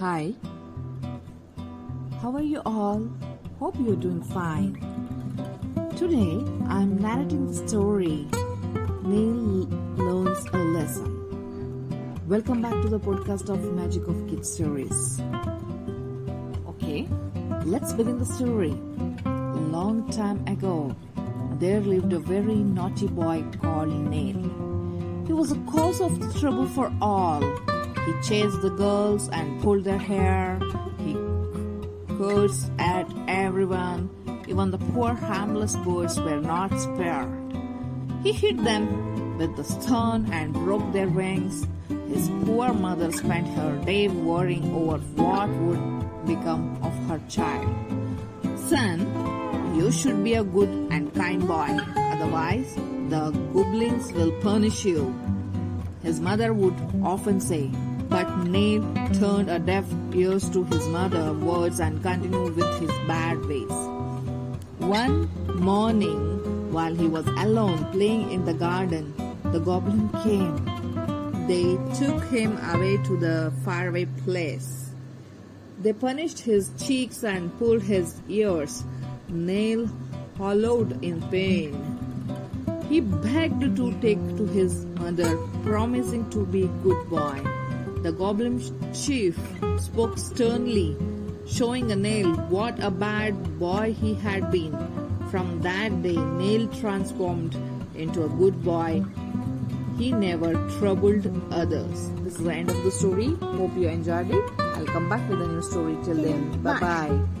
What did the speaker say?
Hi. How are you all? Hope you're doing fine. Today I'm narrating the story Neil. Welcome back to the podcast of Magic of Kids series. Okay, let's begin the story. Long time ago, there lived a very naughty boy called Neil. He was a cause of trouble for all. He chased the girls and pulled their hair. He cursed at everyone. Even the poor harmless boys were not spared. He hit them with the stone and broke their wings. His poor mother spent her day worrying over what would become of her child. Son, you should be a good and kind boy, otherwise, the goblins will punish you. His mother would often say, but Neil turned a deaf ears to his mother's words and continued with his bad ways. One morning, while he was alone playing in the garden, the goblin came. They took him away to the faraway place. They punished his cheeks and pulled his ears. Neil hollowed in pain. He begged to take to his mother, promising to be good boy. The goblin chief spoke sternly, showing a nail what a bad boy he had been. From that day, Neil transformed into a good boy. He never troubled others. This is the end of the story. Hope you enjoyed it. I'll come back with a new story till then. Bye bye.